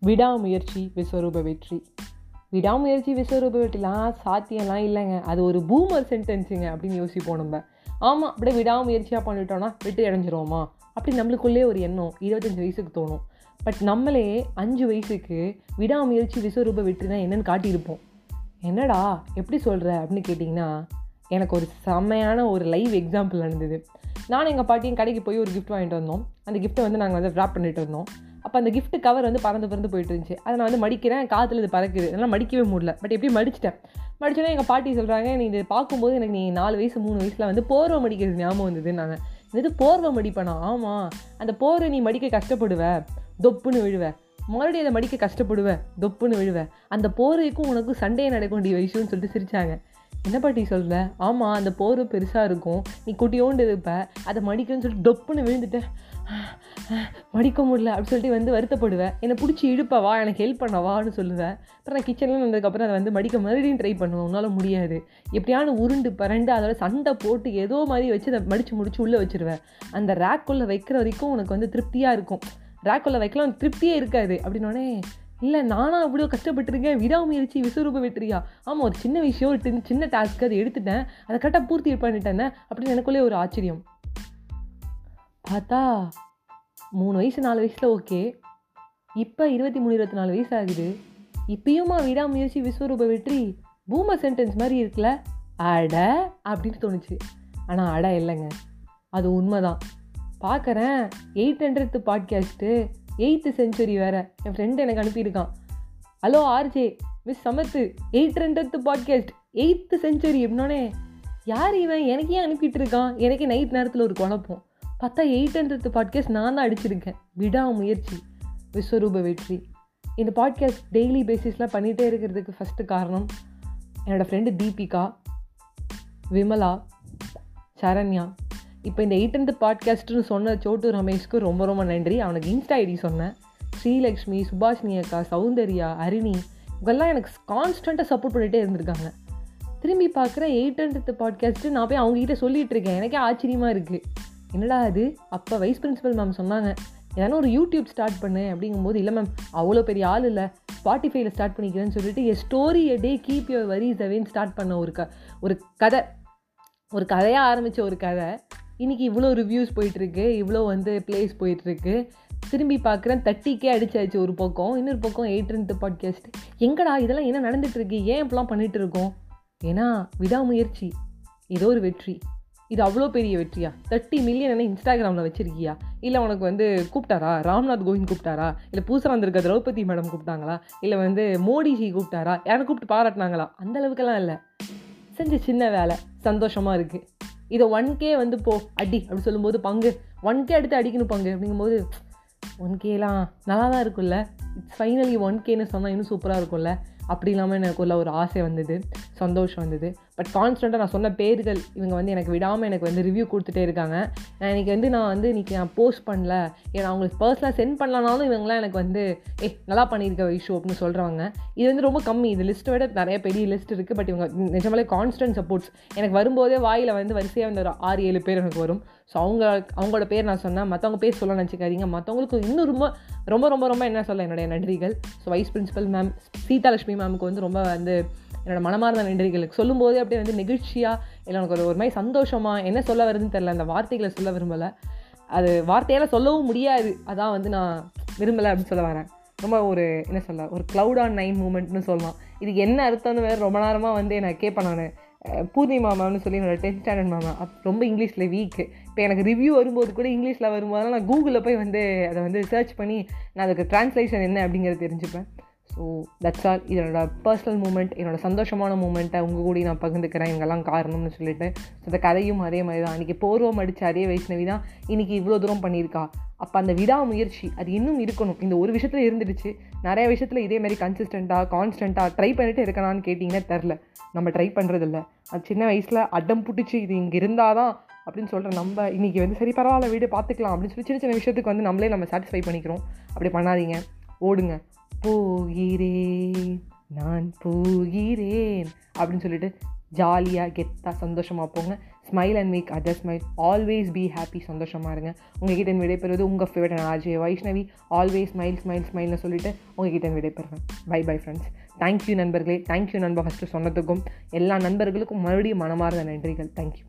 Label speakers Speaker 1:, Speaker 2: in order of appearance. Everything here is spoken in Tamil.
Speaker 1: விடாமுயற்சி விஸ்வரூப வெற்றி. விடாமுயற்சி விஸ்வரூப வெற்றிலாம் சாத்தியம்லாம் இல்லைங்க. அது ஒரு பூமர் சென்டென்ஸுங்க அப்படின்னு யோசிப்போம் நம்ம. ஆமாம் அப்படியே விடாமுயற்சியாக பண்ணிட்டோம்னா வெற்றி அடைஞ்சிருவோமா? அப்படி நம்மளுக்குள்ளே ஒரு எண்ணம் இருபத்தஞ்சி வயசுக்கு தோணும். பட் நம்மளே அஞ்சு வயசுக்கு விடாமுயற்சி விஸ்வரூப வெற்றினா என்னென்னு காட்டியிருப்போம். என்னடா எப்படி சொல்கிற அப்படின்னு கேட்டிங்கன்னா எனக்கு ஒரு செம்மையான ஒரு லைவ் எக்ஸாம்பிள் நடந்தது. நானும் எங்கள் பாட்டியும் கடைக்கு போய் ஒரு கிஃப்ட் வாங்கிட்டு வந்தோம். அந்த கிஃப்ட்டை வந்து நாங்கள் வந்து ட்ராப் பண்ணிட்டு இருந்தோம். அப்போ அந்த கிஃப்ட் கவர் வந்து பறந்து பறந்து போயிட்டு இருந்துச்சு. அதை நான் வந்து மடிக்கிறேன். காற்றுல இது பறக்குது. அதனால் மடிக்கவே முடியல. பட் எப்படி மடிச்சிட்டேன். மடிச்சோன்னா எங்கள் பாட்டி சொல்கிறாங்க நீ இது பார்க்கும்போது எனக்கு நீ நாலு வயசு மூணு வயசில் வந்து போர்வை மடிக்கிறது ஞாபகம் வந்தது நாங்கள் இது போர்வை மடிப்பேனா? ஆமாம் அந்த போர்வை நீ மடிக்க கஷ்டப்படுவ. தொப்புன்னு விழுவ. மறுபடியும் அதை மடிக்க கஷ்டப்படுவ. தொப்புன்னு விழுவ. அந்த போர்வைக்கும் உனக்கு சண்டையை நடக்க வேண்டிய விஷயம்னு சொல்லிட்டு சிரிச்சாங்க. என்ன பாட்டி சொல்ல ஆமாம் அந்த போர்வை பெருசாக இருக்கும். நீ குட்டியோண்டு இருப்ப. அதை மடிக்கணும்னு சொல்லிட்டு டொப்புன்னு விழுந்துட்டேன். மடிக்க முடியல அப்படின்னு சொல்லிட்டு வந்து வருத்தப்படுவேன். என்னை பிடிச்சி இழுப்பவா வா எனக்கு ஹெல்ப் பண்ண வான்னு சொல்லுவேன். அப்புறம் நான் கிச்சனில் வந்ததுக்கப்புறம் அதை வந்து மடிக்க மறுபடியும் ட்ரை பண்ணுவேன். உன்னால் முடியாது. எப்படியான உருண்டு பரண்டு அதோட சண்டை போட்டு ஏதோ மாதிரி வச்சு அதை மடித்து முடிச்சு உள்ளே வச்சிருவேன். அந்த ரேக்குள்ளே வைக்கிற வரைக்கும் உனக்கு வந்து திருப்தியாக இருக்கும். ரேக்குள்ளே வைக்கலாம் திருப்தியே இருக்காது. அப்படின்னோடனே இல்லை நானும் அவ்வளோ கஷ்டப்பட்டுருக்கேன். விடாமுயற்சி விஸ்வரூப வெற்றியா ஆமாம் ஒரு சின்ன விஷயம் ஒரு சின்ன- டாஸ்க் அதை எடுத்துட்டேன். அதை கரெக்டாக பூர்த்தி பண்ணிட்டேன்னே அப்படின்னு எனக்குள்ளே ஒரு ஆச்சரியம். பார்த்தா மூணு வயசு நாலு வயசில் ஓகே. இப்போ இருபத்தி மூணு இருபத்தி நாலு வயசு ஆகுது இப்பயுமா விடாமுயற்சி விஸ்வரூப வெற்றி பூமர் சென்டென்ஸ் மாதிரி இருக்குல்ல? அட அப்படின்னு தோணுச்சு. ஆனால் அட இல்லைங்க. அது உண்மைதான். பார்க்குறேன் eight hundred podcast eighth century வேற. என் ஃப்ரெண்டு எனக்கு அனுப்பியிருக்கான். ஹலோ ஆர்ஜே மிஸ் சமத்து eight hundred podcast eighth century அப்படின்னோடனே யார் இவன்? எனக்கே அனுப்பிட்டு இருக்கான்? எனக்கே நைட் நேரத்தில் ஒரு குழப்பம். பார்த்தா எயிட் ஹண்ட்ரட் பாட்காஸ்ட் நான் தான் அடிச்சிருக்கேன். விடாமுயற்சி விஸ்வரூப வெற்றி. இந்த பாட்காஸ்ட் டெய்லி பேசிஸில் பண்ணிகிட்டே இருக்கிறதுக்கு ஃபஸ்ட்டு காரணம் என்னோடய ஃப்ரெண்டு தீபிகா விமலா சரண்யா. இப்போ இந்த எயிட் ஹண்ட்ரட் பாட்காஸ்ட்னு சொன்ன சோட்டு ரமேஷ்க்கு ரொம்ப ரொம்ப நன்றி. அவனுக்கு இன்ஸ்டா ஐடி சொன்னேன். ஸ்ரீலக்ஷ்மி சுபாஷினி அக்கா சௌந்தர்யா அரிணி இவங்கெல்லாம் எனக்கு கான்ஸ்டண்ட்டாக சப்போர்ட் பண்ணிகிட்டே இருந்திருக்காங்க. திரும்பி பார்க்குற எயிட் ஹண்ட்ரட் பாட்காஸ்ட்டு நான் போய் அவங்ககிட்ட சொல்லிகிட்டு இருக்கேன். எனக்கே ஆச்சரியமாக இருக்குது என்னடா அது அப்போ வைஸ் பிரின்சிபல் மேம் சொன்னாங்க ஏன்னா ஒரு யூடியூப் ஸ்டார்ட் பண்ணு அப்படிங்கும்போது இல்லை மேம் அவ்வளோ பெரிய ஆள் இல்லை. ஸ்பாட்டிஃபைல ஸ்டார்ட் பண்ணிக்கிறேன்னு சொல்லிட்டு என் story a day keep your worries அவேன்னு start பண்ண ஒரு க ஒரு கதை. ஒரு கதையாக ஆரம்பித்த ஒரு கதை. இன்றைக்கி இவ்வளோ ரிவ்யூஸ் போயிட்டுருக்கு இவ்வளோ வந்து பிளேஸ் போயிட்டுருக்கு. திரும்பி பார்க்குறேன் தட்டிக்கே அடிச்சாச்சு ஒரு பக்கம் இன்னொரு பக்கம் எயிட் ரெண்டு பாட்காஸ்ட் எங்கடா இதெல்லாம் என்ன நடந்துகிட்ருக்கு ஏன் இப்படிலாம் பண்ணிகிட்டு இருக்கோம் ஏன்னா விடாமுயற்சி ஏதோ ஒரு வெற்றி. இது அவ்வளோ பெரிய வெற்றியா? தேர்ட்டி மில்லியன் என்ன இன்ஸ்டாகிராமில் வச்சிருக்கியா? இல்லை உனக்கு வந்து கூப்பிட்டாரா? ராம்நாத் கோவிந்த் கூப்பிட்டாரா? இல்லை புதுசாக வந்திருக்க திரௌபதி மேடம் கூப்பிட்டாங்களா? இல்லை வந்து மோடிஜி கூப்பிட்டாரா? யாரும் கூப்பிட்டு பாராட்டினாங்களா? அந்த அளவுக்கெல்லாம் இல்லை. செஞ்ச சின்ன வேலை. சந்தோஷமாக இருக்குது இதை ஒன் கே வந்து போ அடி அப்படி சொல்லும்போது பங்கு. ஒன் கே எடுத்து அடிக்கணும் பங்கு. அப்படிங்கும்போது ஒன் கேலாம் நல்லா தான் இருக்கும்ல. ஃபைனலி ஒன் கேன்னு சொன்னால் இன்னும் சூப்பராக இருக்கும்ல? அப்படி இல்லாமல் எனக்குள்ள ஒரு ஆசை வந்தது சந்தோஷம் வந்தது. பட் கான்ஸ்டண்ட்டாக நான் சொன்ன பேர்கள் இவங்க வந்து எனக்கு விடாமல் எனக்கு வந்து ரிவ்யூ கொடுத்துட்டே இருக்காங்க. நான் இன்னைக்கு வந்து நான் வந்து இன்றைக்கி நான் போஸ்ட் பண்ணல. ஏன்னா அவங்களுக்கு பர்சனலாக சென்ட் பண்ணலனாலும் இவங்களாம் எனக்கு வந்து ஏ நல்லா பண்ணியிருக்க இஷ்யூ அப்படின்னு சொல்கிறவங்க இது வந்து ரொம்ப கம்மி. இது லிஸ்ட்டை விட நிறைய பெரிய லிஸ்ட் இருக்குது பட் இவங்க நிஜமாலே கான்ஸ்டன்ட் சப்போர்ட்ஸ் எனக்கு வரும்போதே வாயில் வந்து வரிசையாக வந்து ஒரு ஆறு ஏழு பேர் எனக்கு வரும். ஸோ அவங்க அவங்களோட பேர் நான் சொன்னேன் மற்றவங்க பேர் சொல்ல நினச்சிக்காதீங்க. மற்றவங்களுக்கு இன்னும் ரொம்ப ரொம்ப ரொம்ப ரொம்ப என்ன சொல்ல என்னுடைய நன்றிகள். So vice principal ma'am Seethalakshmi மேமுக்கு வந்து ரொம்ப வந்து என்னோட மனமார்ந்த நன்றிகளுக்கு சொல்லும்போது அப்படியே வந்து நெகிழ்ச்சியாக இல்லை எனக்கு ஒரு ஒரு மாதிரி சந்தோஷமாக என்ன சொல்ல வருதுன்னு தெரில அந்த வார்த்தைகளை சொல்ல விரும்பலை. அது வார்த்தையால் சொல்லவும் முடியாது. அதான் வந்து நான் விரும்பலை அப்படின்னு சொல்ல வரேன். ரொம்ப ஒரு என்ன சொல்ல ஒரு க்ளவுட் ஆன் நைன் மூமெண்ட்னு சொல்லலாம் இதுக்கு என்ன அர்த்தம்னு வேறு ரொம்ப நேரமாக வந்து நான் கேட்பேன் நான். பூர்ணி மாமான்னு சொல்லி என்னோடய டென்த் ஸ்டாண்டர்ட் மாமா. அப் ரொம்ப இங்கிலீஷில் வீக்கு இப்போ எனக்கு ரிவ்யூ வரும்போது கூட இங்கிலீஷில் வரும்போதெல்லாம் நான் கூகுளில் போய் வந்து அதை வந்து சர்ச் பண்ணி நான் அதுக்கு ட்ரான்ஸ்லேஷன் என்ன அப்படிங்கிறத தெரிஞ்சுப்பேன். ஸோ தட்ஸ் ஆல் இதனோட பர்சனல் மூமெண்ட் என்னோடய சந்தோஷமான மூமெண்ட்டை உங்கள் கூட நான் பகிர்ந்துக்கிறேன். இவங்கெல்லாம் காரணம்னு சொல்லிட்டு. ஸோ அந்த கதையும் அதே மாதிரி தான். இன்றைக்கி போர்வம் அடித்த அதே வைஷ்ணவி தான் இன்றைக்கி இவ்வளோ தூரம் பண்ணியிருக்கா. அப்போ அந்த விடாமுயற்சி அது இன்னும் இருக்கணும். இந்த ஒரு விஷயத்தில் இருந்துடுச்சு. நிறைய விஷயத்தில் இதே மாதிரி கன்சிஸ்டண்ட்டாக கான்ஸ்டண்ட்டாக ட்ரை பண்ணிட்டு இருக்கணான்னு கேட்டிங்கன்னா தெரில நம்ம ட்ரை பண்ணுறதில்ல அது சின்ன வயசில் அடம் பிடிச்சி இது இங்கே இருந்தால் தான் அப்படின்னு சொல்கிற நம்ம இன்றைக்கி வந்து சரி பரவாயில்ல வீடு பார்த்துக்கலாம் அப்படின்னு சொல்லி சின்ன சின்ன விஷயத்துக்கு வந்து நம்மளே நம்ம சாட்டிஸ்ஃபை பண்ணிக்கிறோம். அப்படி பண்ணாதீங்க. ஓடுங்க. போகிறேன் நான் போகிறேன் அப்படின்னு சொல்லிட்டு ஜாலியாக கெத்தாக சந்தோஷமாக போங்க. Smile and make other smile always be happy சந்தோஷமாக இருங்க. உங்ககிட்ட விடைபெறுவது உங்கள் favourite RJ Vaishnavi. Always smile smile ஸ்மைல்னு சொல்லிட்டு உங்ககிட்ட விடைபெறுவேன் bye bye friends thank you நண்பர்களே. தேங்க்யூ நண்பர் ஃபஸ்ட்டு சொன்னதுக்கும் எல்லா நண்பர்களுக்கும் மறுபடியும் மனமார்ந்த நன்றிகள். தேங்க்யூ